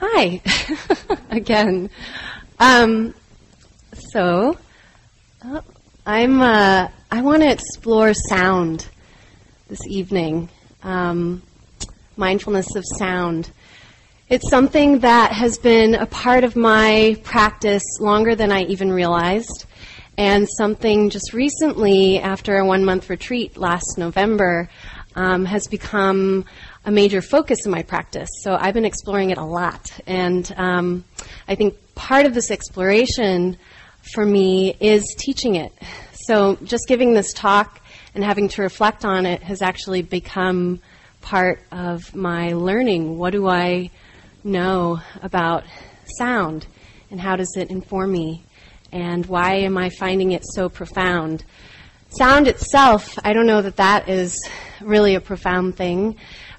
Hi, again. Um, so, uh, I'm. Uh, I want to explore sound this evening. Um, mindfulness of sound. It's something that has been a part of my practice longer than I even realized, and something just recently, after a one-month retreat last November, um, has become a major focus in my practice. So I've been exploring it a lot. And um, I think part of this exploration for me is teaching it. So just giving this talk and having to reflect on it has actually become part of my learning. What do I know about sound and how does it inform me? And why am I finding it so profound? Sound itself, I don't know that that is really a profound thing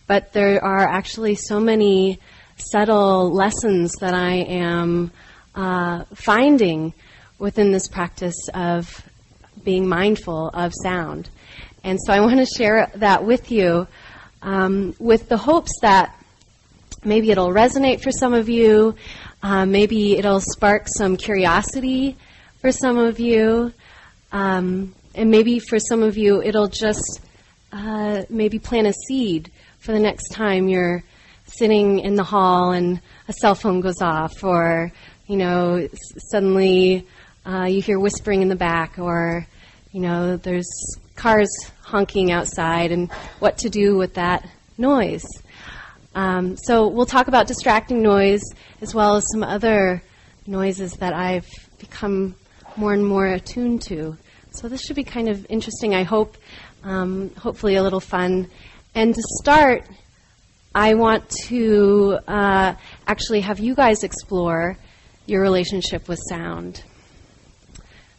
but there are actually so many subtle lessons that I am uh, finding within this practice of being mindful of sound. And so I want to share that with you um, with the hopes that maybe it'll resonate for some of you, uh, maybe it'll spark some curiosity for some of you, um, and maybe for some of you it'll just uh, maybe plant a seed for the next time you're sitting in the hall and a cell phone goes off, or you know suddenly uh, you hear whispering in the back, or you know there's cars honking outside, and what to do with that noise. Um, so we'll talk about distracting noise as well as some other noises that I've become more and more attuned to. So this should be kind of interesting. I hope, um, hopefully, a little fun. And to start, I want to uh, actually have you guys explore your relationship with sound.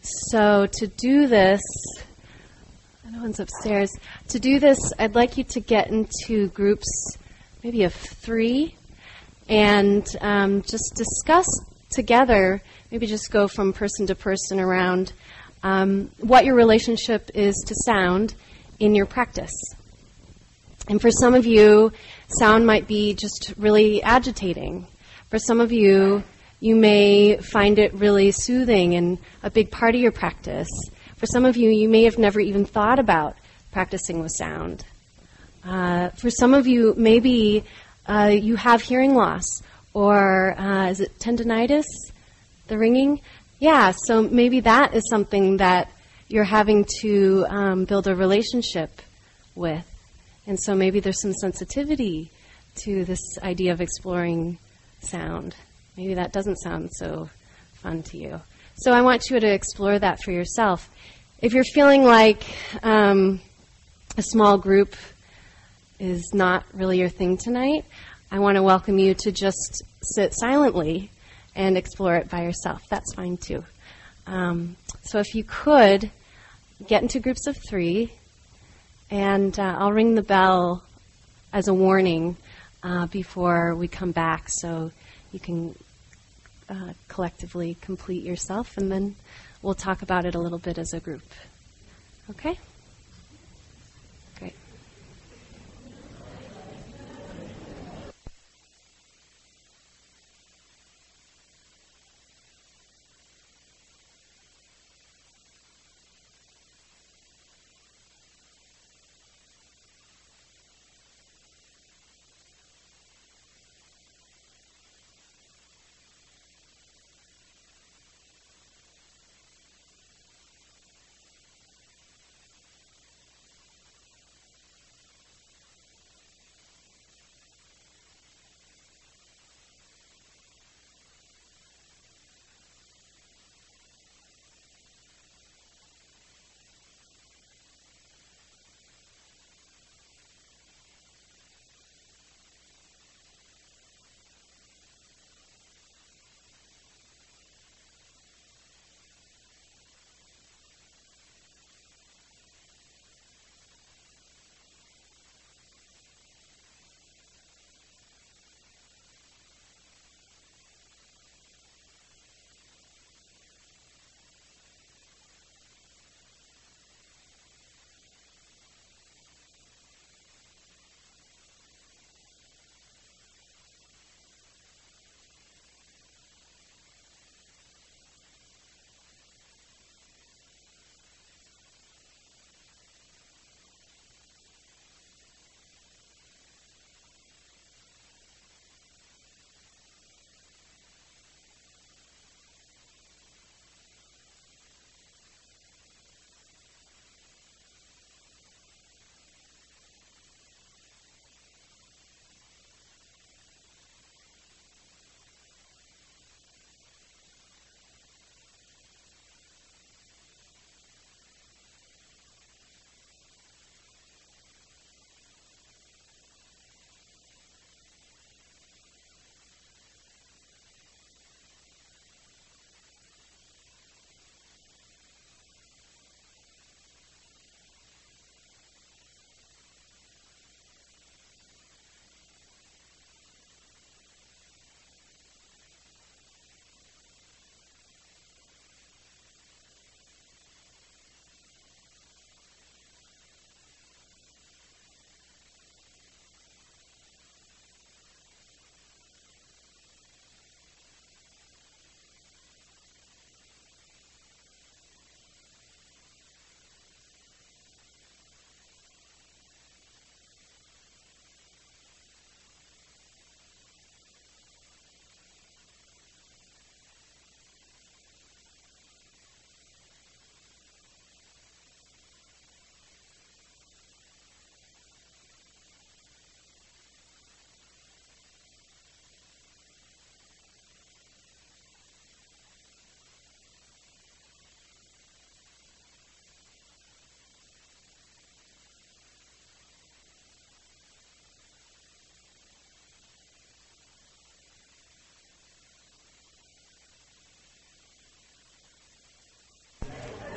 So to do this, no one's upstairs. To do this, I'd like you to get into groups, maybe of three, and um, just discuss together. Maybe just go from person to person around um, what your relationship is to sound in your practice. And for some of you, sound might be just really agitating. For some of you, you may find it really soothing and a big part of your practice. For some of you, you may have never even thought about practicing with sound. Uh, for some of you, maybe uh, you have hearing loss, or uh, is it tendonitis, the ringing? Yeah, so maybe that is something that you're having to um, build a relationship with. And so maybe there's some sensitivity to this idea of exploring sound. Maybe that doesn't sound so fun to you. So I want you to explore that for yourself. If you're feeling like um, a small group is not really your thing tonight, I want to welcome you to just sit silently and explore it by yourself. That's fine too. Um, so if you could get into groups of three, and uh, I'll ring the bell as a warning uh, before we come back so you can uh, collectively complete yourself, and then we'll talk about it a little bit as a group. Okay?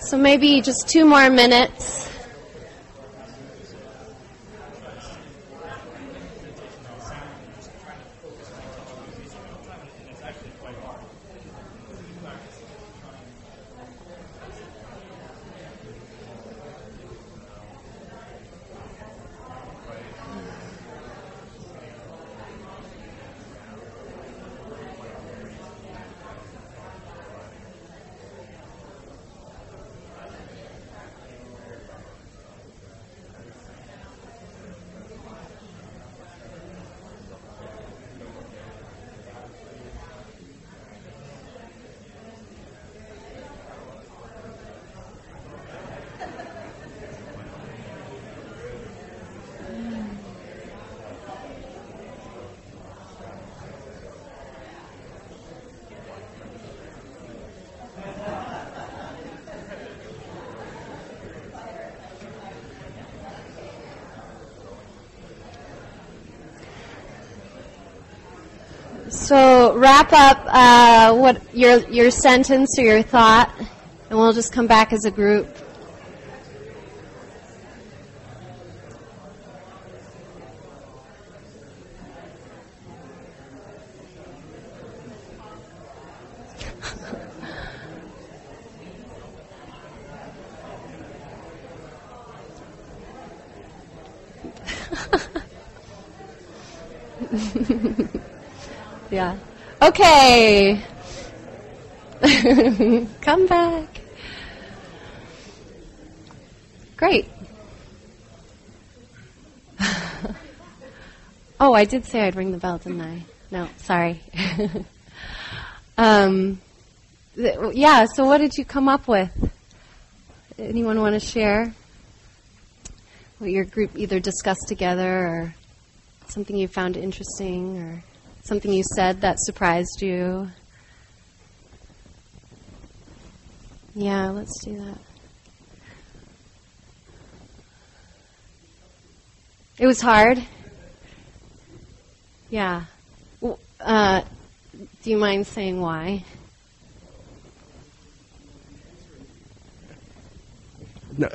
So maybe just two more minutes. So wrap up uh, what your your sentence or your thought, and we'll just come back as a group. yeah. Okay. Come back. Great. oh, I did say I'd ring the bell, didn't I? No, sorry. um, th- yeah, so what did you come up with? Anyone want to share? What your group either discussed together or something you found interesting or something you said that surprised you? Yeah, let's do that. It was hard. Yeah. Uh, do you mind saying why? No,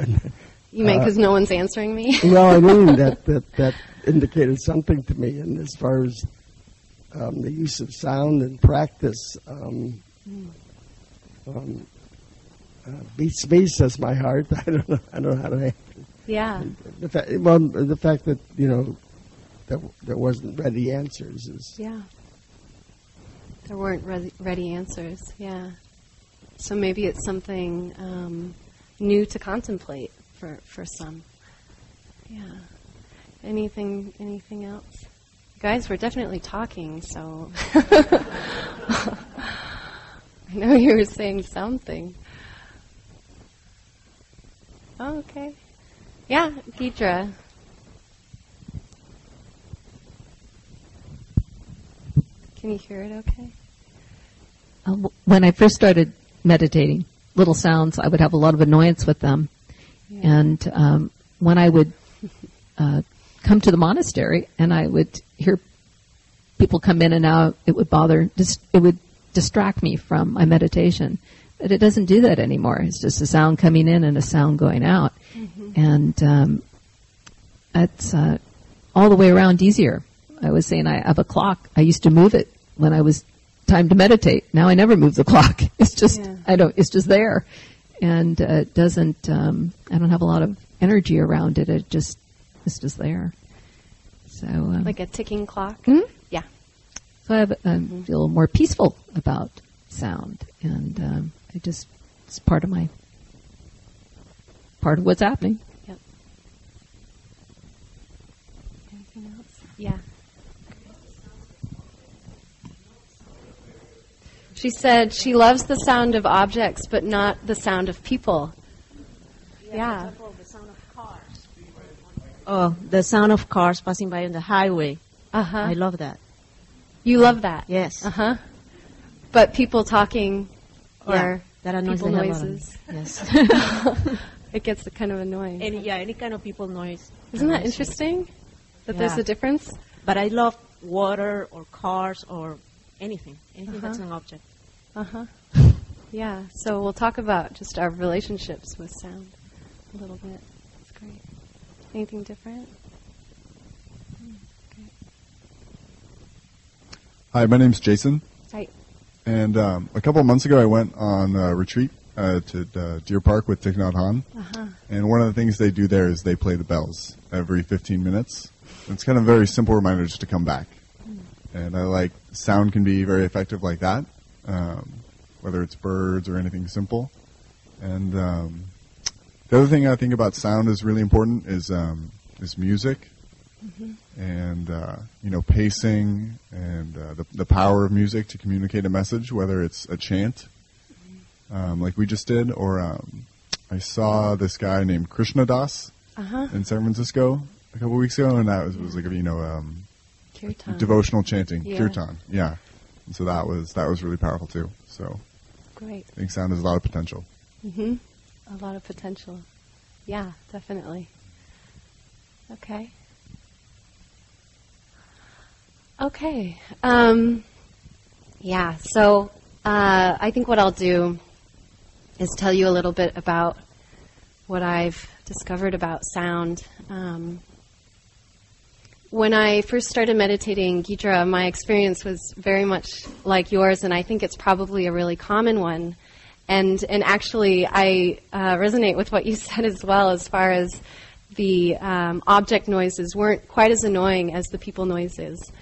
You mean Uh, because no one's answering me? well, I mean that, that that indicated something to me, and as far as um, the use of sound and practice, um, um, uh, beats me says my heart. I don't know. I don't know how to answer. yeah. The fact, well, the fact that you know that there wasn't ready answers is Yeah. There weren't ready, ready answers. Yeah. So maybe it's something um, new to contemplate for, for some. Yeah. Anything anything else? Guys, we're definitely talking, so I know you were saying something. Oh, okay. Yeah, Deidre. Can you hear it okay? Um, when I first started meditating, little sounds, I would have a lot of annoyance with them. And um, when I would uh, come to the monastery and I would hear people come in and out, it would bother, it would distract me from my meditation. But it doesn't do that anymore. It's just a sound coming in and a sound going out. And um, it's uh, all the way around easier. I was saying I have a clock. I used to move it when I was time to meditate. Now I never move the clock. It's just Yeah. I don't. It's just there, and uh, it doesn't. Um, I don't have a lot of energy around it. It just it's just there. So um, Like a ticking clock? Hmm? Yeah. so I have, um, feel more peaceful about sound, and um, I just it's part of my part of what's happening. Yep. Anything else? Yeah. She said she loves the sound of objects, but not the sound of people. Yeah. Oh, the sound of cars passing by on the highway. Uh huh. I love that. You love that. Yes. Uh huh. But people talking or Yeah, that annoys people the hell out of me. noises. Yes. it gets kind of annoying. any, yeah, any kind of people noise. Isn't that interesting? That there's a difference? But I love water or cars or anything. Anything that's Uh-huh. an object. Uh huh. Yeah. So we'll talk about just our relationships with sound a little bit. Anything different? Mm. Hi, my name's Jason, Right. and um, a couple of months ago I went on a retreat uh, to uh, Deer Park with Thich Nhat Hanh, Uh-huh. and one of the things they do there is they play the bells every 15 minutes. It's kind of a very simple reminder just to come back, and I like sound can be very effective like that, um, whether it's birds or anything simple. And um, the other thing I think about sound is really important is um, is music and uh, you know pacing and uh, the the power of music to communicate a message, whether it's a chant, um, like we just did, or um, I saw this guy named Krishna Das Uh-huh. in San Francisco a couple weeks ago, and that was, was like you know um, Kirtan. devotional chanting, Yeah. kirtan, yeah. And so that was that was really powerful too. So Great. I think sound has a lot of potential. Mm-hmm. A lot of potential. Yeah, definitely. Okay. Okay. Um, yeah, so uh, I think what I'll do is tell you a little bit about what I've discovered about sound. Um, when I first started meditating Deidre, my experience was very much like yours, and I think it's probably a really common one. And and actually, I uh, resonate with what you said as well, as far as the um, object noises weren't quite as annoying as the people noises.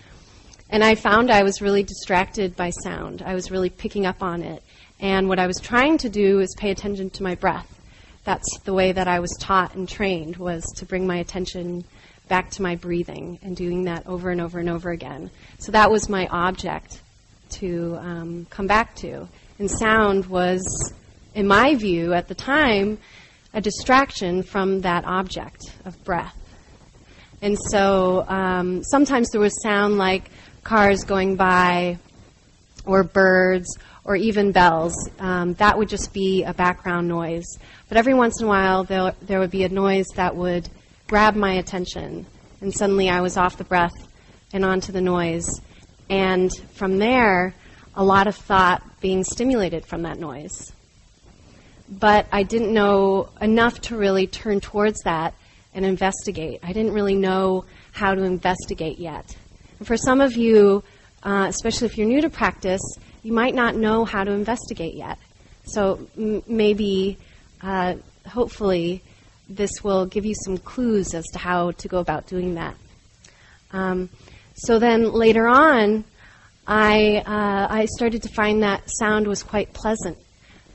And I found I was really distracted by sound. I was really picking up on it. And what I was trying to do is pay attention to my breath. That's the way that I was taught and trained was to bring my attention back to my breathing and doing that over and over and over again. So that was my object to um, come back to. And sound was, in my view at the time, a distraction from that object of breath. And so um, sometimes there was sound like cars going by, or birds, or even bells. Um, that would just be a background noise. But every once in a while, there, there would be a noise that would grab my attention, and suddenly I was off the breath and onto the noise. And from there, a lot of thought being stimulated from that noise but I didn't know enough to really turn towards that and investigate. I didn't really know how to investigate yet. And for some of you, uh, especially if you're new to practice, you might not know how to investigate yet. So m- maybe, uh, hopefully, this will give you some clues as to how to go about doing that. Um, so then later on, I, uh, I started to find that sound was quite pleasant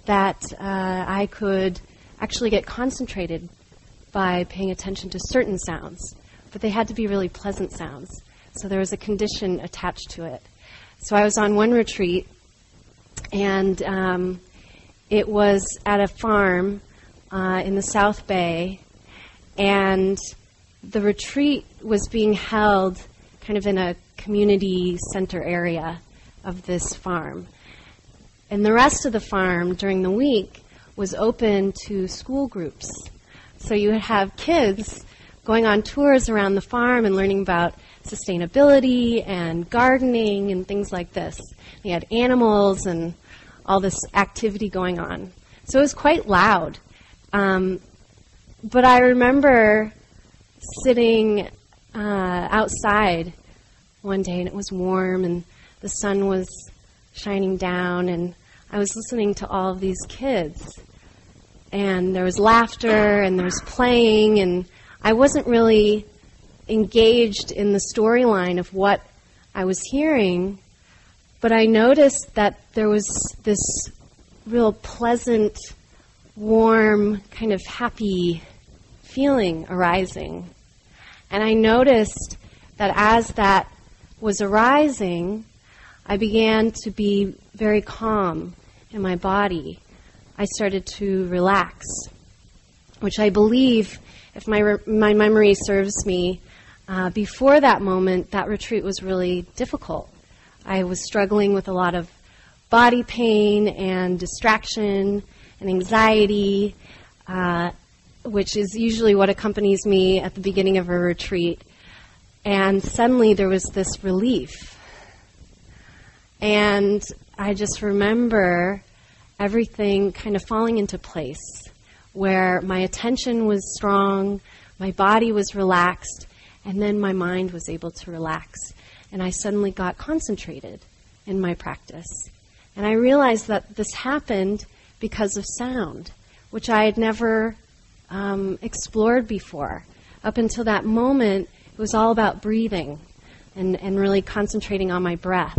that uh, I could actually get concentrated by paying attention to certain sounds, but they had to be really pleasant sounds. So there was a condition attached to it. So I was on one retreat, and um, it was at a farm uh, in the South Bay, and the retreat was being held kind of in a community center area of this farm. And the rest of the farm during the week was open to school groups. So you would have kids going on tours around the farm and learning about sustainability and gardening and things like this. You had animals and all this activity going on. So it was quite loud. Um, but I remember sitting uh, outside one day and it was warm and the sun was shining down and I was listening to all of these kids. And there was laughter and there was playing and I wasn't really engaged in the storyline of what I was hearing, but I noticed that there was this real pleasant, warm, kind of happy feeling arising. And I noticed that as that was arising, I began to be very calm in my body. I started to relax, which I believe, if my, re- my memory serves me, uh, before that moment, that retreat was really difficult. I was struggling with a lot of body pain and distraction and anxiety, uh, which is usually what accompanies me at the beginning of a retreat. And suddenly there was this relief. And I just remember everything kind of falling into place where my attention was strong, my body was relaxed, and then my mind was able to relax. And I suddenly got concentrated in my practice. And I realized that this happened because of sound, which I had never um, explored before. Up until that moment, it was all about breathing and, and really concentrating on my breath.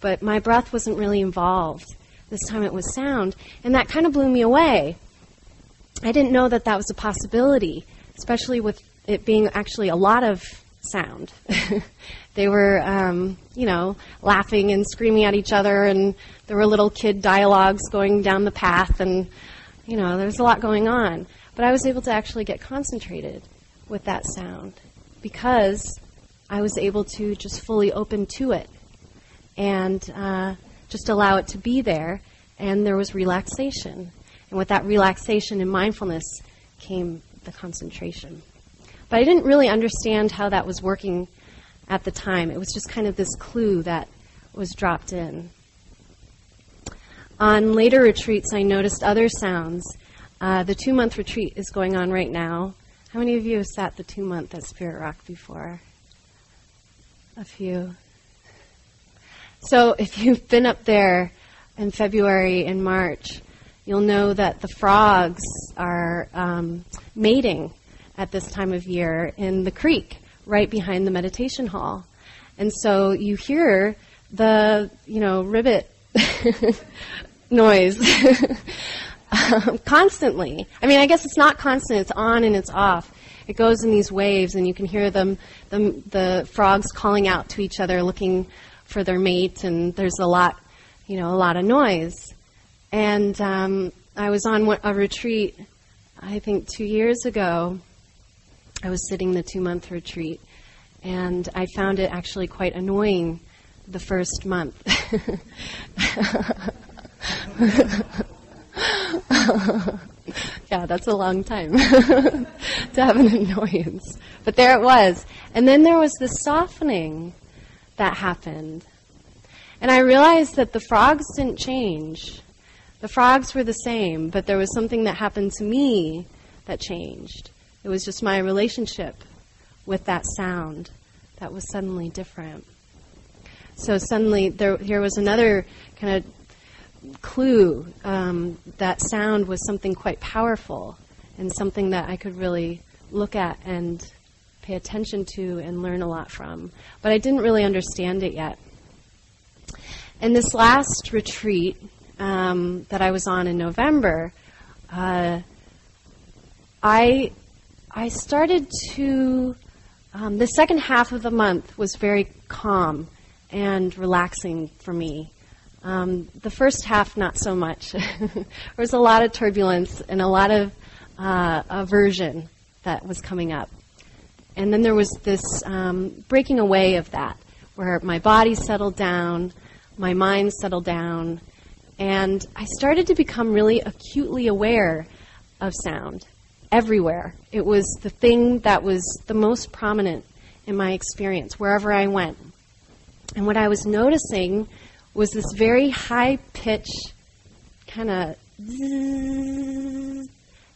But my breath wasn't really involved. This time it was sound. And that kind of blew me away. I didn't know that that was a possibility, especially with it being actually a lot of sound. they were, um, you know, laughing and screaming at each other, and there were little kid dialogues going down the path, and, you know, there was a lot going on. But I was able to actually get concentrated with that sound because I was able to just fully open to it and uh, just allow it to be there, and there was relaxation. And with that relaxation and mindfulness came the concentration. But I didn't really understand how that was working at the time. It was just kind of this clue that was dropped in. On later retreats, I noticed other sounds. Uh, the two month retreat is going on right now. How many of you have sat the two month at Spirit Rock before? A few. So if you've been up there in February and March, you'll know that the frogs are um, mating at this time of year in the creek right behind the meditation hall. And so you hear the, you know, ribbit noise constantly. I mean, I guess it's not constant, it's on and it's off. It goes in these waves, and you can hear them, the, the frogs calling out to each other, looking for their mate, and there's a lot, you know, a lot of noise. And um, I was on a retreat, I think two years ago. I was sitting the two month retreat, and I found it actually quite annoying the first month. yeah, that's a long time to have an annoyance. But there it was. And then there was this softening that happened. And I realized that the frogs didn't change. The frogs were the same, but there was something that happened to me that changed. It was just my relationship with that sound that was suddenly different. So suddenly there here was another kind of clue um, that sound was something quite powerful and something that I could really look at and pay attention to and learn a lot from. But I didn't really understand it yet. In this last retreat um, that I was on in November, uh, I I started to. Um, the second half of the month was very calm and relaxing for me. Um, the first half, not so much. there was a lot of turbulence and a lot of uh, aversion that was coming up. And then there was this um, breaking away of that, where my body settled down, my mind settled down, and I started to become really acutely aware of sound everywhere. It was the thing that was the most prominent in my experience, wherever I went. And what I was noticing was this very high pitch, kind of,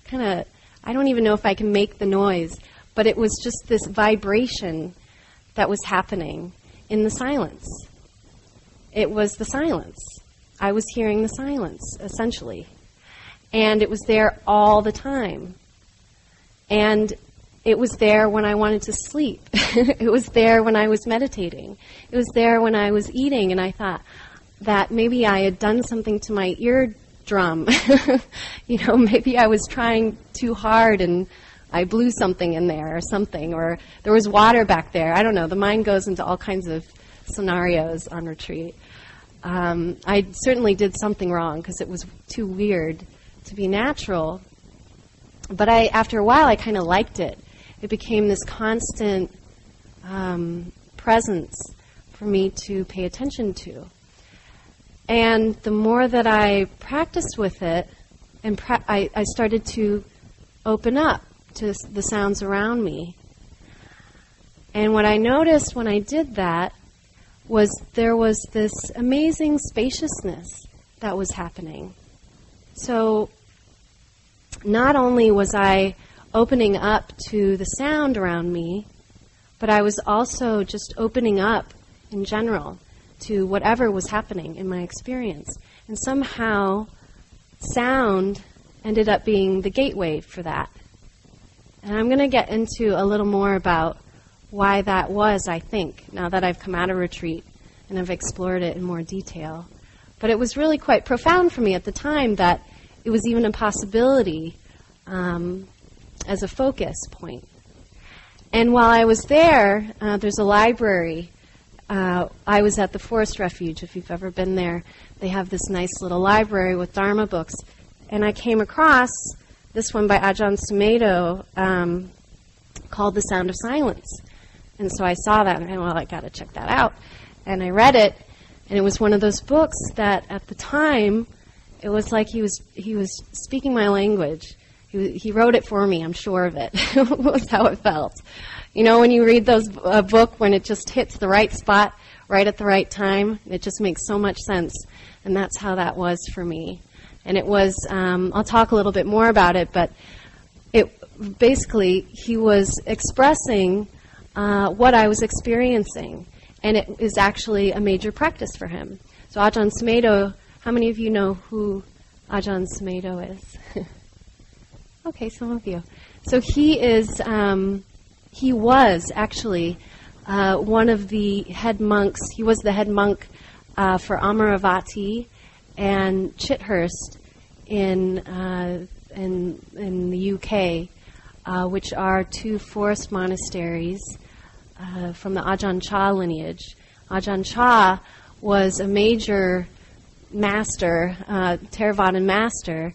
kind of, I don't even know if I can make the noise, but it was just this vibration that was happening in the silence. It was the silence. I was hearing the silence, essentially. And it was there all the time. And it was there when I wanted to sleep. it was there when I was meditating. It was there when I was eating, and I thought that maybe I had done something to my eardrum. you know, maybe I was trying too hard and I blew something in there or something, or there was water back there. I don't know. The mind goes into all kinds of scenarios on retreat. Um, I certainly did something wrong because it was too weird to be natural. But I, after a while, I kind of liked it. It became this constant um, presence for me to pay attention to. And the more that I practiced with it, and pra- I, I started to open up to the sounds around me. And what I noticed when I did that was there was this amazing spaciousness that was happening. So not only was I opening up to the sound around me, but I was also just opening up in general to whatever was happening in my experience. And somehow, sound ended up being the gateway for that. And I'm going to get into a little more about why that was, I think, now that I've come out of retreat and I've explored it in more detail. But it was really quite profound for me at the time that it was even a possibility um, as a focus point. And while I was there, uh, there's a library. Uh, I was at the Forest Refuge, if you've ever been there. They have this nice little library with Dharma books. And I came across this one by Ajahn Sumedho um, called The Sound of Silence. And so I saw that, and I, well, I got to check that out. And I read it, and it was one of those books that at the time, it was like he was he was speaking my language. He, he wrote it for me. I'm sure of it. was how it felt. You know, when you read those a book when it just hits the right spot, right at the right time, it just makes so much sense. And that's how that was for me. And it was. Um, I'll talk a little bit more about it, but it basically he was expressing uh, what I was experiencing, and it is actually a major practice for him. So Ajahn Sumedho, how many of you know who Ajahn Sumedho is? okay, some of you. So he is, um, he was actually uh, one of the head monks. He was the head monk uh, for Amaravati and Chithurst in uh, in in the UK, uh, which are two forest monasteries uh, from the Ajahn Chah lineage. Ajahn Chah was a major master, uh, Theravadan master,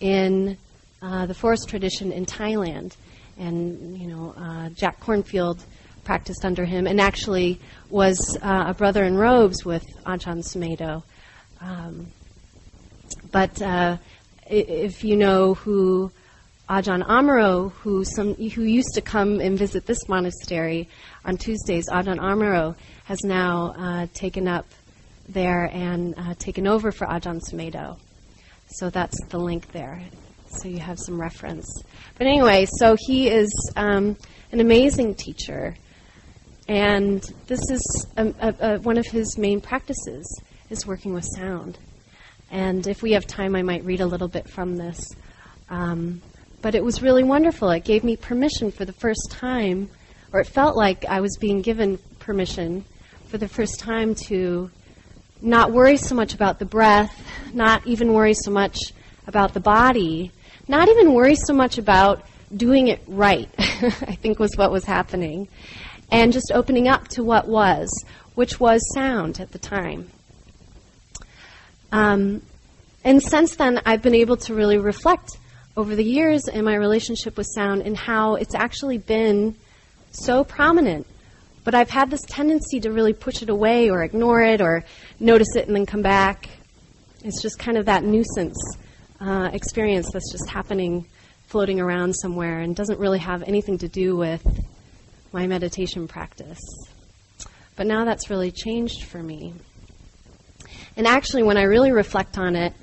in uh, the forest tradition in Thailand. And, you know, uh, Jack Kornfield practiced under him and actually was uh, a brother in robes with Ajahn Sumedho. Um, but uh, if you know who Ajahn Amaro, who some who used to come and visit this monastery on Tuesdays, Ajahn Amaro has now uh, taken up there and taken over for Ajahn Sumedho. So that's the link there. So you have some reference. But anyway, so he is um, an amazing teacher, and this is a, a, a, one of his main practices is working with sound. And if we have time, I might read a little bit from this. Um, but it was really wonderful. It gave me permission for the first time, or it felt like I was being given permission for the first time to not worry so much about the breath, not even worry so much about the body, not even worry so much about doing it right, I think was what was happening, and just opening up to what was, which was sound at the time. Um, and since then, I've been able to really reflect over the years in my relationship with sound and how it's actually been so prominent. But I've had this tendency to really push it away or ignore it or notice it and then come back. It's just kind of that nuisance uh, experience that's just happening, floating around somewhere, and doesn't really have anything to do with my meditation practice. But now that's really changed for me. And actually, when I really reflect on it,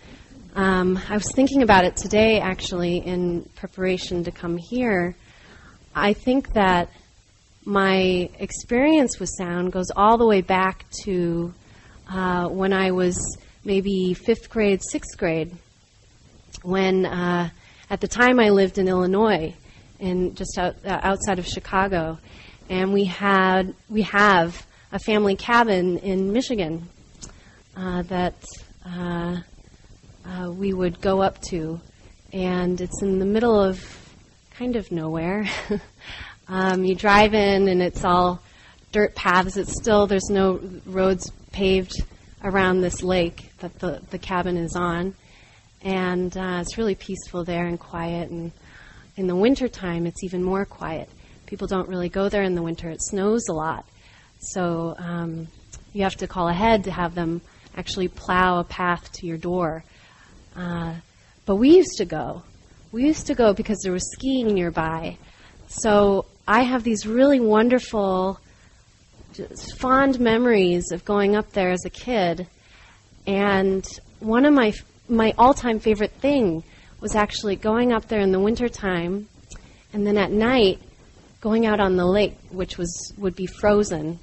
um, I was thinking about it today, actually, in preparation to come here. I think that my experience with sound goes all the way back to uh, when I was maybe fifth grade, sixth grade, when uh, at the time I lived in Illinois, in just out, uh, outside of Chicago, and we had we have a family cabin in Michigan uh, that uh, uh, we would go up to, and it's in the middle of kind of nowhere. um, you drive in, and it's all dirt paths. It's still there's no roads paved around this lake that the the cabin is on, and uh, it's really peaceful there and quiet. And in the wintertime, it's even more quiet. People don't really go there in the winter. It snows a lot, so um, you have to call ahead to have them actually plow a path to your door uh, but we used to go. We used to go because there was skiing nearby. So I have these really wonderful, fond memories of going up there as a kid. And one of my my all-time favorite thing was actually going up there in the wintertime and then at night going out on the lake, which was would be frozen,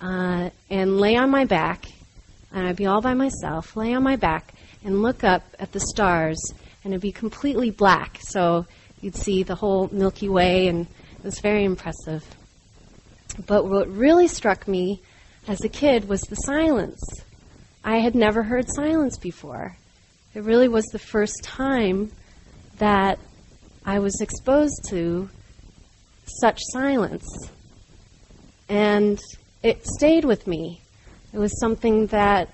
uh, and lay on my back, and I'd be all by myself, lay on my back and look up at the stars, and it'd be completely black. So you'd see the whole Milky Way, and it was very impressive. But what really struck me as a kid was the silence. I had never heard silence before. It really was the first time that I was exposed to such silence. And it stayed with me. It was something that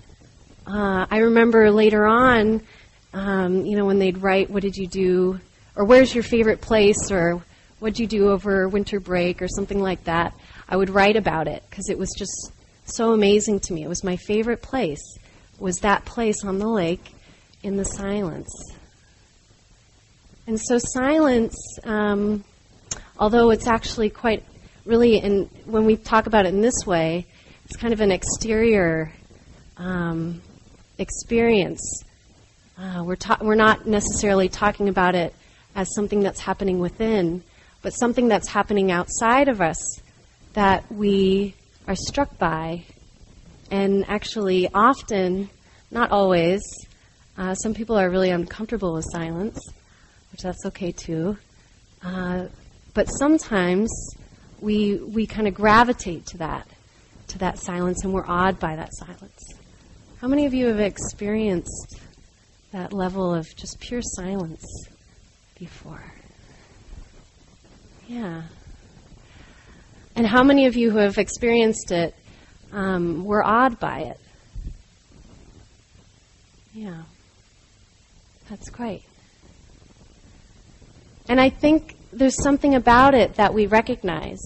uh, I remember later on, um, you know, when they'd write, What did you do? or Where's your favorite place? or What'd you do over winter break? or something like that. I would write about it because it was just so amazing to me. It was my favorite place, was that place on the lake in the silence. And so silence, um, although it's actually quite really, in, when we talk about it in this way, it's kind of an exterior um, experience. Uh, we're, ta- we're not necessarily talking about it as something that's happening within, but something that's happening outside of us that we are struck by. And actually, often, not always, uh, some people are really uncomfortable with silence, which that's okay too. Uh, but sometimes we we kind of gravitate to that to that silence, and we're awed by that silence. How many of you have experienced that level of just pure silence before? Yeah. And how many of you who have experienced it um, were awed by it? Yeah. That's great. And I think there's something about it that we recognize.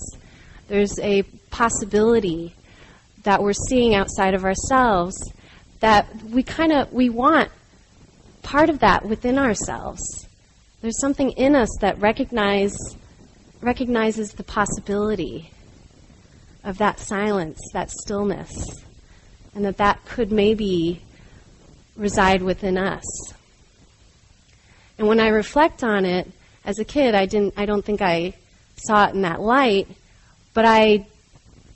There's a possibility that we're seeing outside of ourselves that we kind of we want part of that within ourselves. There's something in us that recognize recognizes the possibility of that silence, that stillness, and that that could maybe reside within us. And when I reflect on it, as a kid, I didn't. I don't think I saw it in that light, but I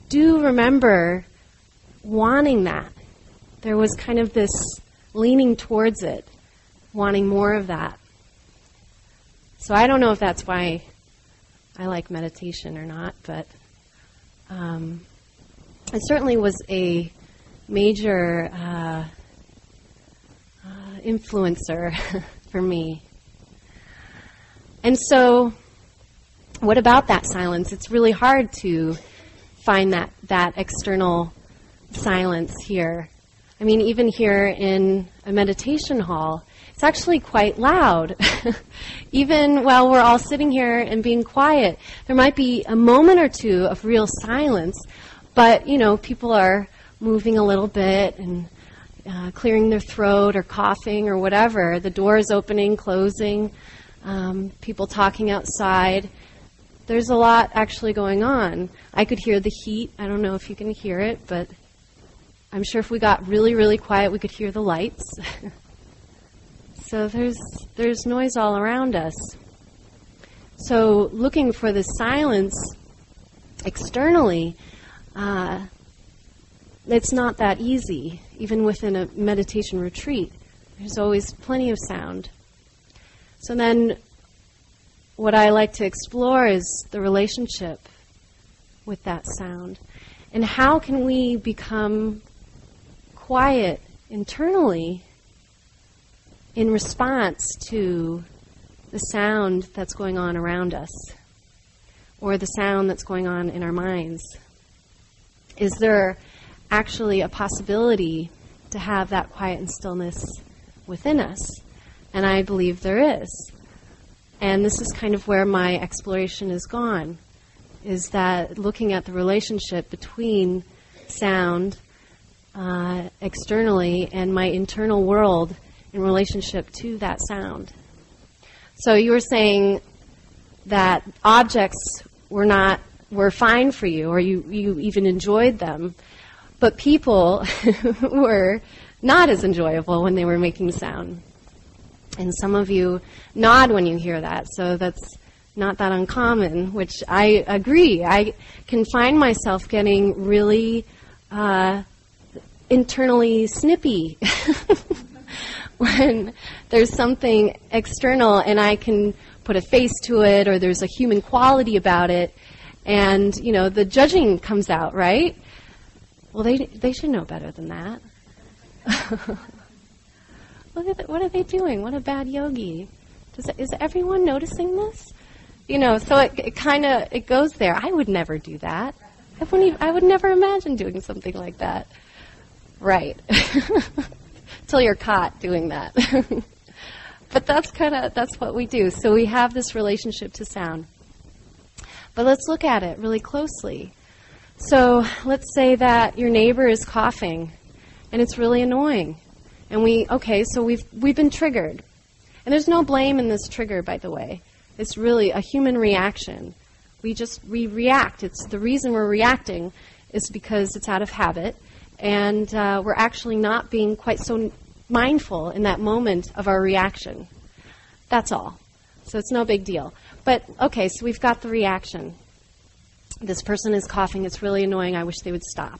do remember wanting that. There was kind of this leaning towards it, wanting more of that. So I don't know if that's why I like meditation or not, but um, it certainly was a major uh, uh, influencer for me. And so, what about that silence? It's really hard to find that, that external silence here. I mean, even here in a meditation hall, it's actually quite loud. even while we're all sitting here and being quiet, there might be a moment or two of real silence, but, you know, people are moving a little bit and uh, clearing their throat or coughing or whatever. The door is opening, closing um, people talking outside. There's a lot actually going on. I could hear the heat. I don't know if you can hear it, but I'm sure if we got really, really quiet, we could hear the lights. so there's there's noise all around us. So looking for the silence externally, uh, it's not that easy. Even within a meditation retreat, there's always plenty of sound. So then, what I like to explore is the relationship with that sound. And how can we become quiet internally in response to the sound that's going on around us or the sound that's going on in our minds? Is there actually a possibility to have that quiet and stillness within us? And I believe there is. And this is kind of where my exploration has gone, is that looking at the relationship between sound uh, externally and my internal world in relationship to that sound. So you were saying that objects were not were fine for you, or you, you even enjoyed them, but people were not as enjoyable when they were making sound. And some of you nod when you hear that, so that's not that uncommon, which I agree. I can find myself getting really uh, internally snippy when there's something external and I can put a face to it or there's a human quality about it. And you know the judging comes out right? Well they they should know better than that Look at that, what are they doing? What a bad yogi. Does, is everyone noticing this? You know so it, it kind of it goes there. I would never do that. I, wouldn't even, I would never imagine doing something like that. Right. Till you're caught doing that. But that's kind of that's what we do. So we have this relationship to sound. But let's look at it really closely. So let's say that your neighbor is coughing and it's really annoying and we okay so we've we've been triggered and there's no blame in this trigger by the way it's really a human reaction we just we react it's the reason we're reacting is because it's out of habit and uh, we're actually not being quite so mindful in that moment of our reaction. That's all. So it's no big deal. But okay, so we've got the reaction. This person is coughing. It's really annoying. I wish they would stop.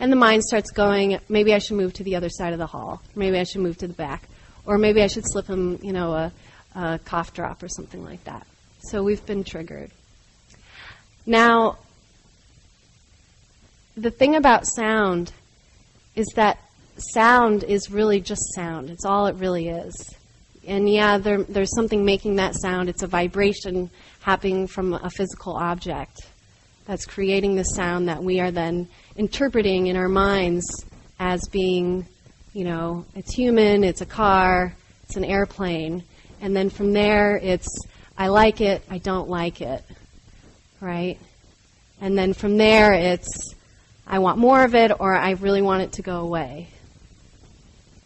And the mind starts going, maybe I should move to the other side of the hall. Maybe I should move to the back. Or maybe I should slip him, you know, a, a cough drop or something like that. So we've been triggered. Now, the thing about sound is that sound is really just sound. It's all it really is. And yeah, there, there's something making that sound. It's a vibration happening from a physical object that's creating the sound that we are then interpreting in our minds as being, you know, it's human, it's a car, it's an airplane. And then from there, it's I like it, I don't like it, right? And then from there, it's I want more of it or I really want it to go away.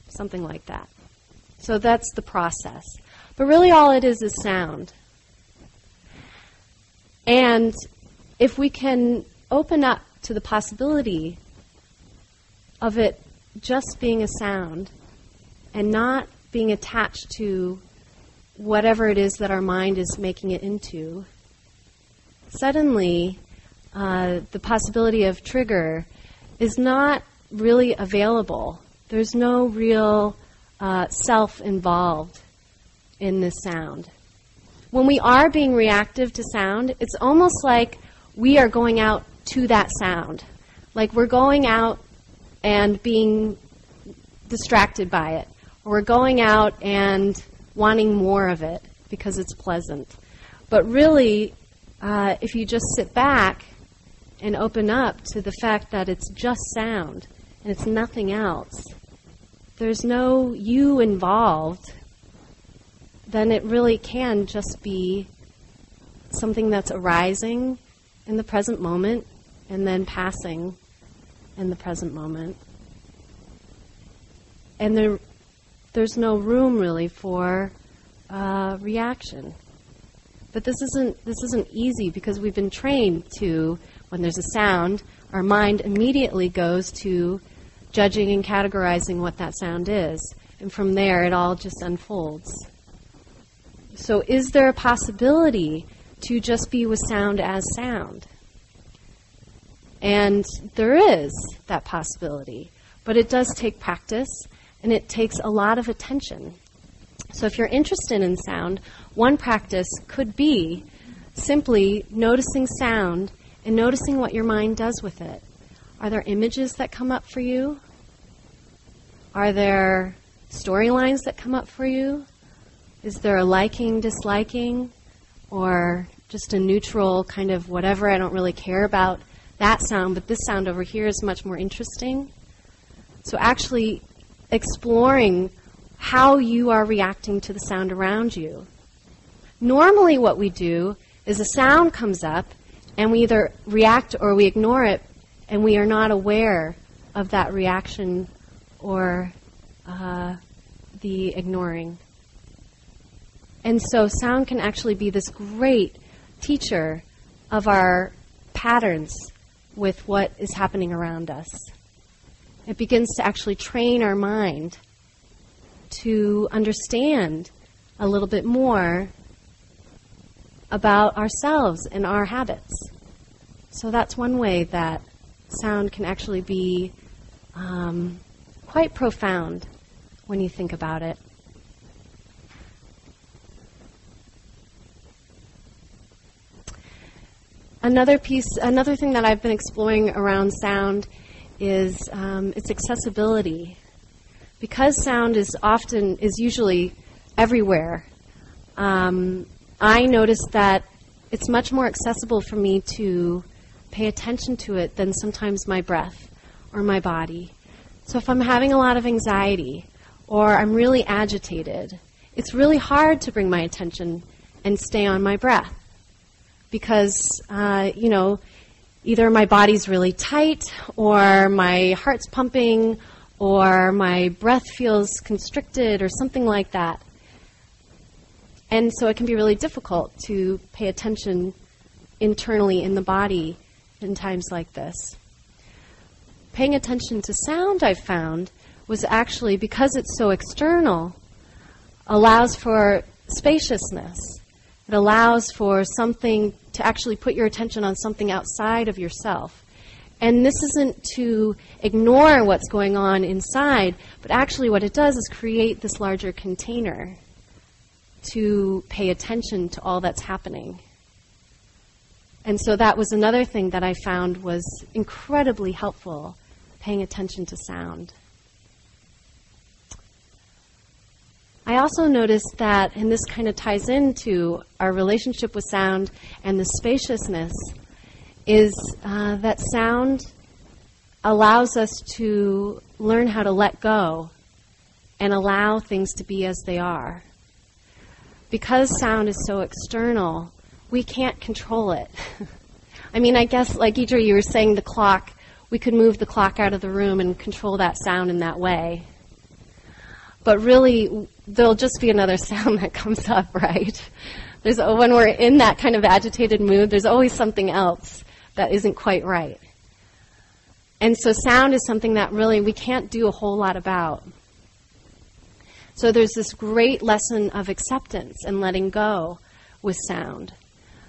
Something like that. So that's the process. But really, all it is is sound. And if we can open up to the possibility of it just being a sound and not being attached to whatever it is that our mind is making it into, suddenly uh, the possibility of trigger is not really available. There's no real uh, self involved in this sound. When we are being reactive to sound, it's almost like we are going out to that sound. Like we're going out and being distracted by it. Or we're going out and wanting more of it because it's pleasant. But really, uh, if you just sit back and open up to the fact that it's just sound and it's nothing else, there's no you involved, then it really can just be something that's arising in the present moment and then passing in the present moment. And there, there's no room really for uh, reaction. But this isn't this isn't easy because we've been trained to when there's a sound, our mind immediately goes to judging and categorizing what that sound is. And from there, it all just unfolds. So, is there a possibility to just be with sound as sound? And there is that possibility. But it does take practice and it takes a lot of attention. So, if you're interested in sound, one practice could be simply noticing sound and noticing what your mind does with it. Are there images that come up for you? Are there storylines that come up for you? Is there a liking, disliking, or just a neutral kind of whatever? I don't really care about that sound, but this sound over here is much more interesting. So, actually exploring how you are reacting to the sound around you. Normally, what we do is a sound comes up and we either react or we ignore it, and we are not aware of that reaction or uh, the ignoring. And so, sound can actually be this great teacher of our patterns with what is happening around us. It begins to actually train our mind to understand a little bit more about ourselves and our habits. So that's one way that sound can actually be um, quite profound when you think about it. Another piece, another thing that I've been exploring around sound is um, its accessibility. Because sound is often, is usually everywhere, um, I noticed that it's much more accessible for me to pay attention to it than sometimes my breath or my body. So if I'm having a lot of anxiety or I'm really agitated, it's really hard to bring my attention and stay on my breath because, uh, you know, either my body's really tight or my heart's pumping or my breath feels constricted or something like that. And so it can be really difficult to pay attention internally in the body in times like this. Paying attention to sound, I've found, was actually because it's so external, allows for spaciousness. It allows for something to actually put your attention on something outside of yourself. And this isn't to ignore what's going on inside, but actually what it does is create this larger container to pay attention to all that's happening. And so that was another thing that I found was incredibly helpful, paying attention to sound. I also noticed that, and this kind of ties into our relationship with sound and the spaciousness, is uh, that sound allows us to learn how to let go and allow things to be as they are because sound is so external, we can't control it. I mean, I guess, like Deidre, you were saying the clock, we could move the clock out of the room and control that sound in that way. But really, there'll just be another sound that comes up, right? There's, when we're in that kind of agitated mood, there's always something else that isn't quite right. And so sound is something that really we can't do a whole lot about. So there's this great lesson of acceptance and letting go with sound.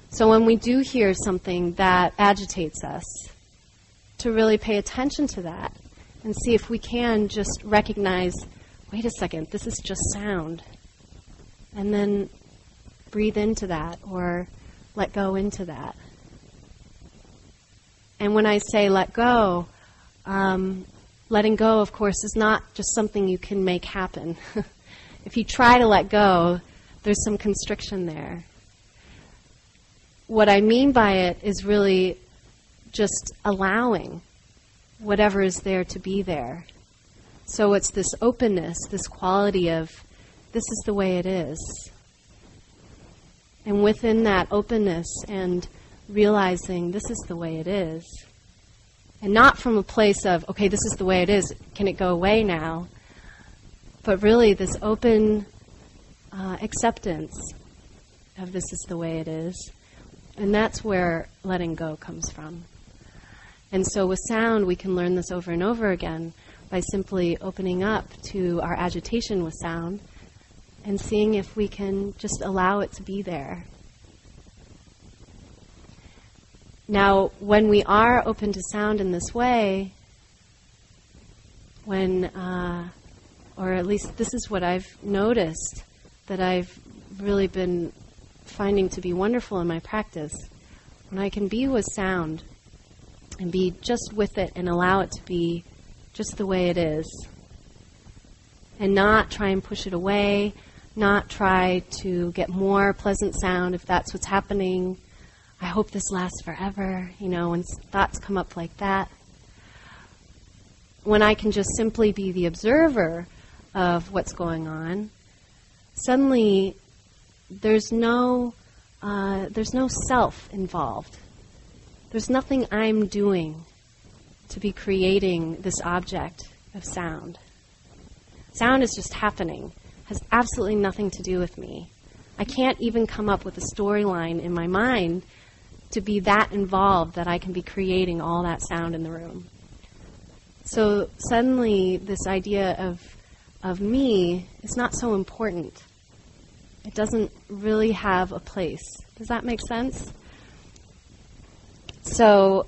So when we do hear something that agitates us, to really pay attention to that and see if we can just recognize wait a second, this is just sound. And then breathe into that or let go into that. And when I say let go, um, letting go, of course, is not just something you can make happen. if you try to let go, there's some constriction there. What I mean by it is really just allowing whatever is there to be there. So it's this openness, this quality of this is the way it is. And within that openness and realizing this is the way it is, and not from a place of, okay, this is the way it is, can it go away now? but really this open uh, acceptance of this is the way it is. And that's where letting go comes from. And so with sound, we can learn this over and over again by simply opening up to our agitation with sound and seeing if we can just allow it to be there. Now, when we are open to sound in this way, when uh, or at least this is what I've noticed that I've really been finding to be wonderful in my practice. When I can be with sound and be just with it and allow it to be just the way it is, and not try and push it away, not try to get more pleasant sound if that's what's happening. I hope this lasts forever, you know, when thoughts come up like that. When I can just simply be the observer of what's going on, suddenly there's no uh, there's no self involved. There's nothing I'm doing to be creating this object of sound. Sound is just happening, has absolutely nothing to do with me. I can't even come up with a storyline in my mind to be that involved that I can be creating all that sound in the room. So suddenly, this idea of of me is not so important. It doesn't really have a place. Does that make sense? So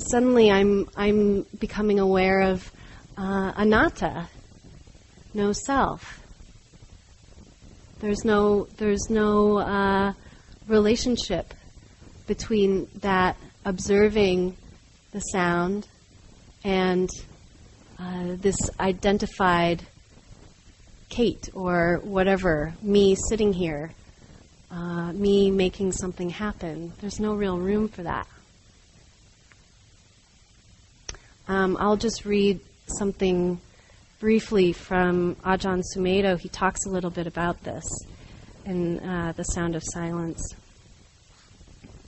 suddenly I'm I'm becoming aware of uh, anatta, no self. There's no there's no uh, relationship between that observing the sound and uh, this identified Kate or whatever, me sitting here, uh, me making something happen. There's no real room for that. Um, I'll just read something briefly from Ajahn Sumedho. He talks a little bit about this in uh, The Sound of Silence.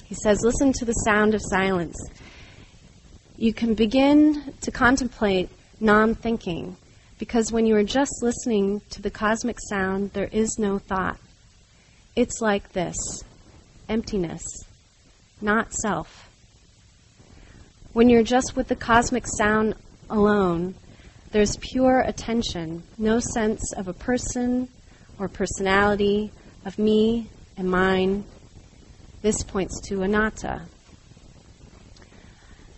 He says, Listen to the sound of silence. You can begin to contemplate non thinking because when you are just listening to the cosmic sound, there is no thought. It's like this emptiness, not self. When you're just with the cosmic sound alone, there's pure attention, no sense of a person or personality, of me and mine. This points to anatta.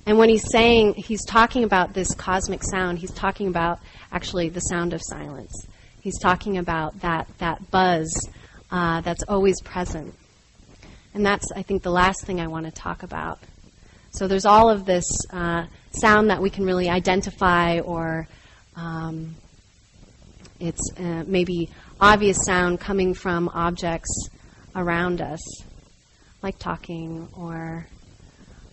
And when he's saying, he's talking about this cosmic sound, he's talking about actually the sound of silence. He's talking about that, that buzz uh, that's always present. And that's, I think, the last thing I want to talk about. So there's all of this uh, sound that we can really identify, or um, it's uh, maybe obvious sound coming from objects around us, like talking or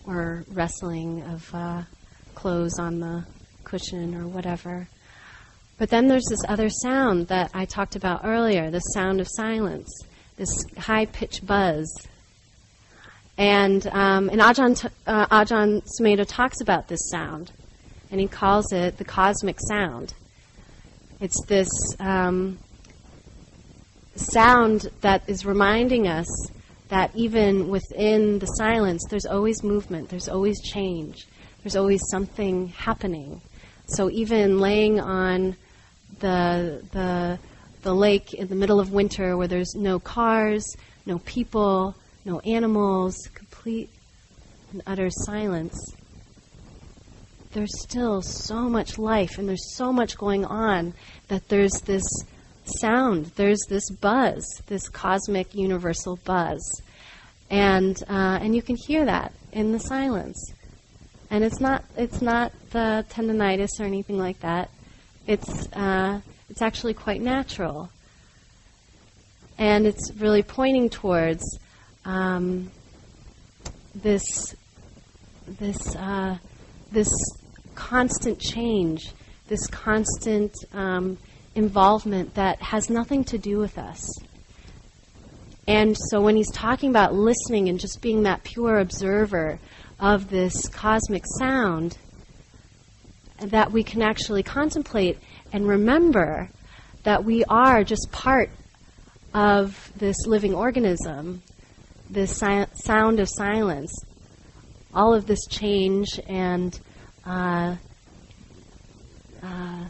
or wrestling of uh, clothes on the cushion or whatever. But then there's this other sound that I talked about earlier, the sound of silence, this high pitched buzz and, um, and Ajahn, uh, Ajahn Sumedho talks about this sound, and he calls it the cosmic sound. It's this um, sound that is reminding us that even within the silence, there's always movement, there's always change, there's always something happening. So even laying on the, the, the lake in the middle of winter where there's no cars, no people, no animals, complete and utter silence, there's still so much life and there's so much going on that there's this sound, there's this buzz, this cosmic universal buzz. And, uh, and you can hear that in the silence. And it's not, it's not the tendonitis or anything like that. It's, uh, it's actually quite natural. And it's really pointing towards um, this this uh, this constant change, this constant um, involvement that has nothing to do with us. And so when he's talking about listening and just being that pure observer of this cosmic sound, that we can actually contemplate and remember that we are just part of this living organism this si- sound of silence, all of this change and uh, uh,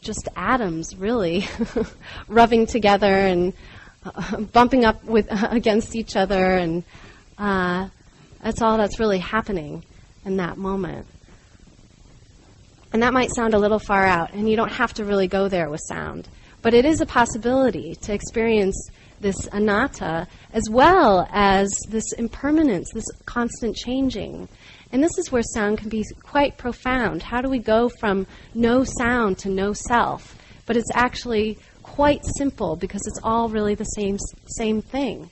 just atoms really rubbing together and uh, bumping up with against each other, and uh, that's all that's really happening in that moment. And that might sound a little far out, and you don't have to really go there with sound. But it is a possibility to experience this anatta, as well as this impermanence, this constant changing. And this is where sound can be quite profound. How do we go from no sound to no self? But it's actually quite simple because it's all really the same same thing.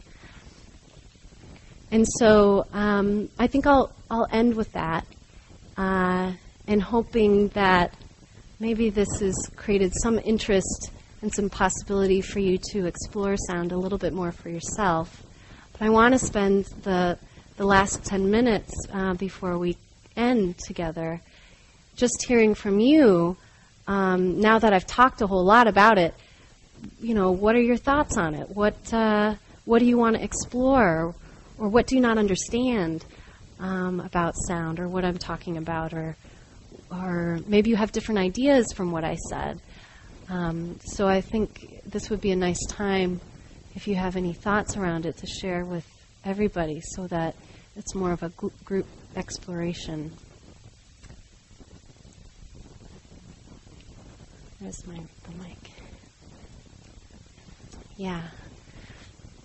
And so um, I think I'll I'll end with that, uh, and hoping that maybe this has created some interest and some possibility for you to explore sound a little bit more for yourself. But I want to spend the, the last 10 minutes uh, before we end together just hearing from you. Um, now that I've talked a whole lot about it, you know, what are your thoughts on it? What, uh, what do you want to explore? Or what do you not understand um, about sound or what I'm talking about? Or, or maybe you have different ideas from what I said. Um, so I think this would be a nice time, if you have any thoughts around it, to share with everybody so that it's more of a group exploration. There's my the mic. Yeah.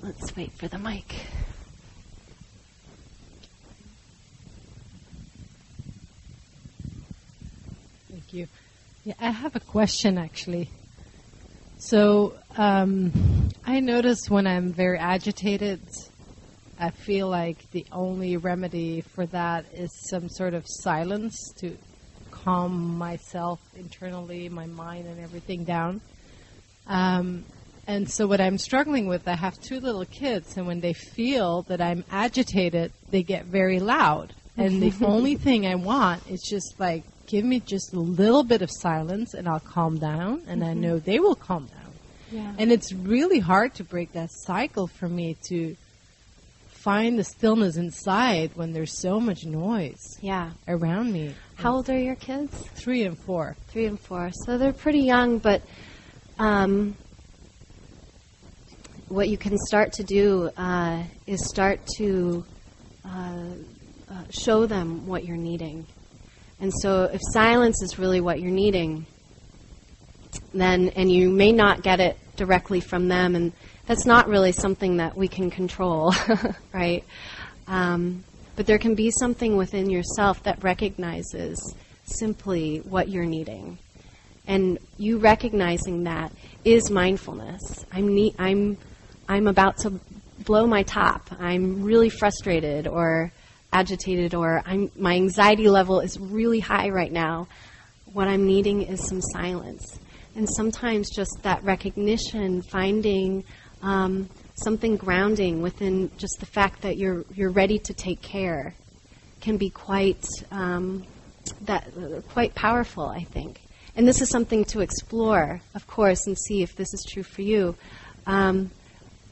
Let's wait for the mic. Thank you. Yeah, I have a question actually. So um, I notice when I'm very agitated, I feel like the only remedy for that is some sort of silence to calm myself internally, my mind, and everything down. Um, and so what I'm struggling with, I have two little kids, and when they feel that I'm agitated, they get very loud. And the only thing I want is just like give me just a little bit of silence, and I'll calm down, and I know they will calm down. Yeah. And it's really hard to break that cycle for me to find the stillness inside when there's so much noise yeah. around me. How old are your kids? Three and four. Three and four. So they're pretty young, but um, what you can start to do uh, is start to uh, uh, show them what you're needing. And so if silence is really what you're needing, then, and you may not get it directly from them, and that's not really something that we can control, right? Um, but there can be something within yourself that recognizes simply what you're needing. And you recognizing that is mindfulness. I'm, ne- I'm, I'm about to blow my top. I'm really frustrated or agitated or I'm, my anxiety level is really high right now. What I'm needing is some silence. And sometimes just that recognition, finding um, something grounding within just the fact that you're, you're ready to take care can be quite, um, that, uh, quite powerful, I think. And this is something to explore, of course, and see if this is true for you. Um,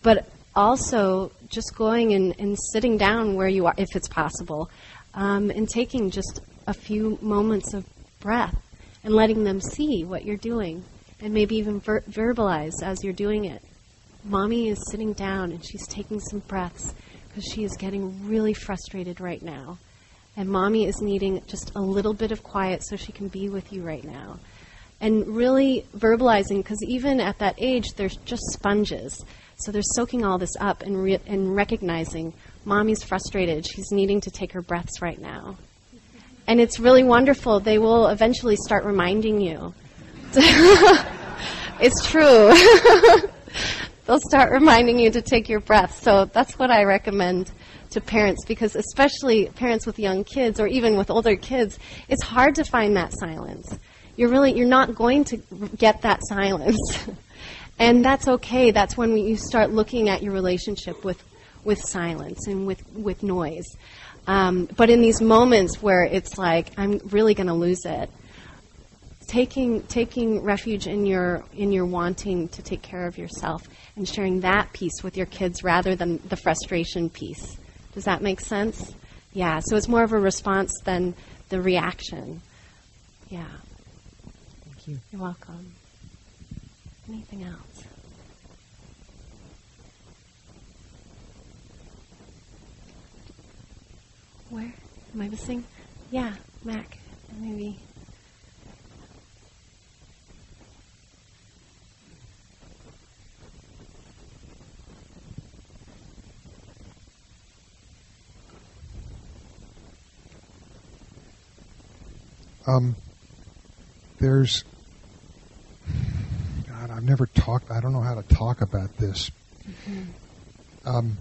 but also just going and, and sitting down where you are, if it's possible, um, and taking just a few moments of breath and letting them see what you're doing, and maybe even ver- verbalize as you're doing it. Mommy is sitting down and she's taking some breaths because she is getting really frustrated right now. And mommy is needing just a little bit of quiet so she can be with you right now. And really verbalizing, because even at that age, they're just sponges. So they're soaking all this up and, re- and recognizing mommy's frustrated. She's needing to take her breaths right now. And it's really wonderful. They will eventually start reminding you. it's true. They'll start reminding you to take your breath. So that's what I recommend to parents because especially parents with young kids or even with older kids, it's hard to find that silence. You're really you're not going to get that silence. and that's okay. That's when you start looking at your relationship with with silence and with with noise. Um, but in these moments where it's like I'm really going to lose it, taking taking refuge in your in your wanting to take care of yourself and sharing that piece with your kids rather than the frustration piece. Does that make sense? Yeah. So it's more of a response than the reaction. Yeah. You. You're welcome. Anything else? Where am I missing? Yeah, Mac. Maybe. Um, there's, God, I've never talked. I don't know how to talk about this. Um,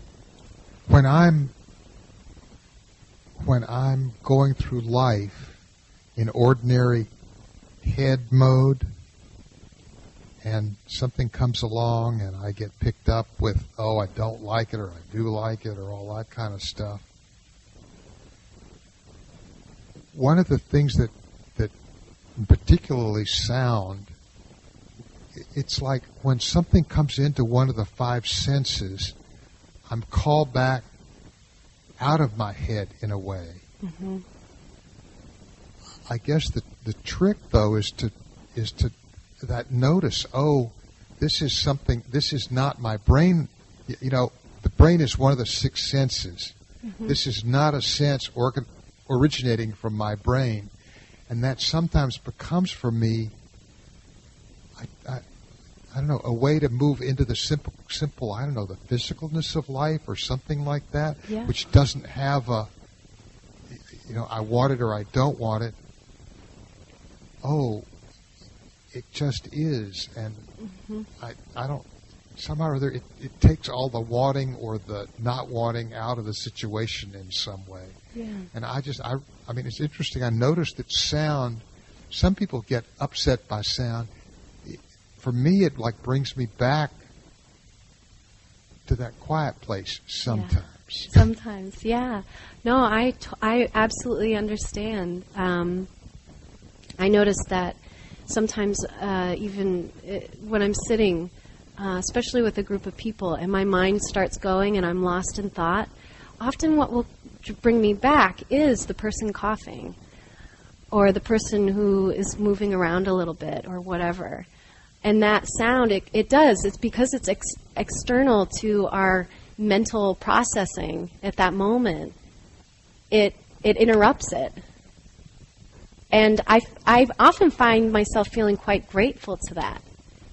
when I'm when I'm going through life in ordinary head mode, and something comes along, and I get picked up with, oh, I don't like it, or I do like it, or all that kind of stuff. One of the things that that particularly sound it's like when something comes into one of the five senses i'm called back out of my head in a way mm-hmm. i guess the the trick though is to is to that notice. Oh, this is something. This is not my brain. You know, the brain is one of the six senses. Mm-hmm. This is not a sense organ, originating from my brain, and that sometimes becomes for me. I, I, I don't know a way to move into the simple, simple. I don't know the physicalness of life or something like that, Yeah. which doesn't have a. You know, I want it or I don't want it. Oh, it just is, and mm-hmm. I, I don't. Somehow or other, it, it takes all the wanting or the not wanting out of the situation in some way. Yeah. And I just, I, I mean, it's interesting. I noticed that sound. Some people get upset by sound. It- For me, it like brings me back to that quiet place sometimes. Sometimes, yeah. No, I, t- I absolutely understand. Um, I notice that sometimes, uh, even uh, when I'm sitting, uh, especially with a group of people, and my mind starts going and I'm lost in thought, often what will bring me back is the person coughing or the person who is moving around a little bit or whatever. And that sound, it, it does. It's because it's ex- external to our mental processing at that moment. It it interrupts it, and I I often find myself feeling quite grateful to that.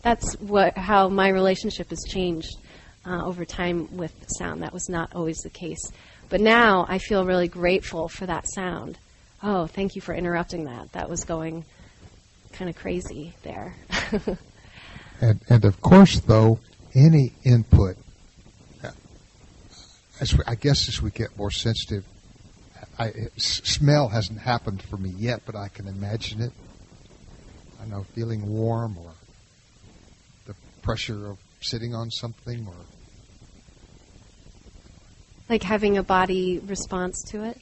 That's what how my relationship has changed uh, over time with sound. That was not always the case, but now I feel really grateful for that sound. Oh, thank you for interrupting that. That was going kind of crazy there. And, and of course, though, any input, uh, as we, I guess as we get more sensitive, I, s- smell hasn't happened for me yet, but I can imagine it. I know feeling warm or the pressure of sitting on something or like having a body response to it?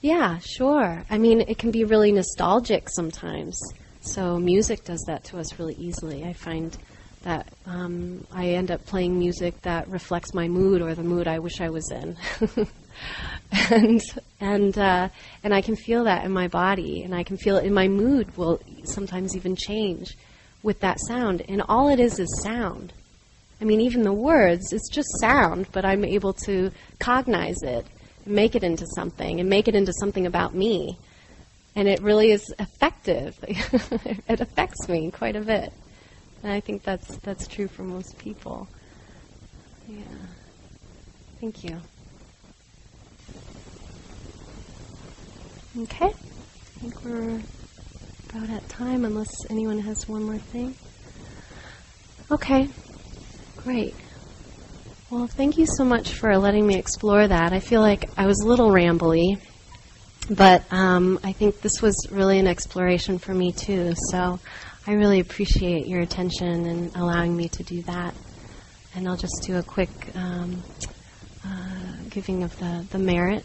Yeah, sure. I mean, it can be really nostalgic sometimes. So music does that to us really easily. I find that um, I end up playing music that reflects my mood or the mood I wish I was in, and and uh, and I can feel that in my body, and I can feel it in my mood. Will sometimes even change with that sound, and all it is is sound. I mean, even the words, it's just sound, but I'm able to cognize it, make it into something, and make it into something about me. And it really is effective. it affects me quite a bit. And I think that's that's true for most people. Yeah. Thank you. Okay. I think we're about at time unless anyone has one more thing. Okay. Great. Well, thank you so much for letting me explore that. I feel like I was a little rambly, but um, I think this was really an exploration for me too. So I really appreciate your attention and allowing me to do that. And I'll just do a quick um, uh, giving of the, the merit,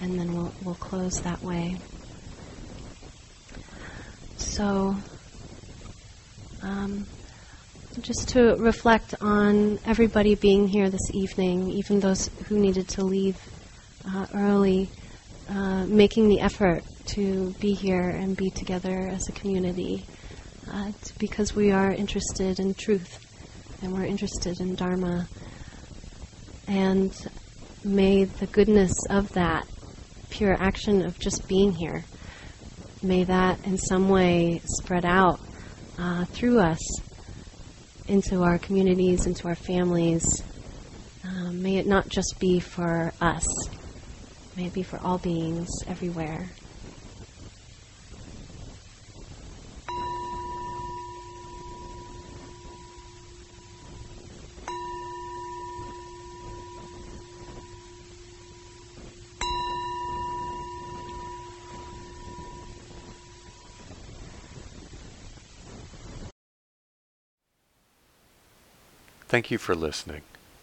and then we'll, we'll close that way. So, um, just to reflect on everybody being here this evening, even those who needed to leave uh, early, uh, making the effort to be here and be together as a community. Uh, because we are interested in truth and we're interested in Dharma. And may the goodness of that pure action of just being here, may that in some way spread out uh, through us into our communities, into our families. Um, may it not just be for us, may it be for all beings everywhere. Thank you for listening.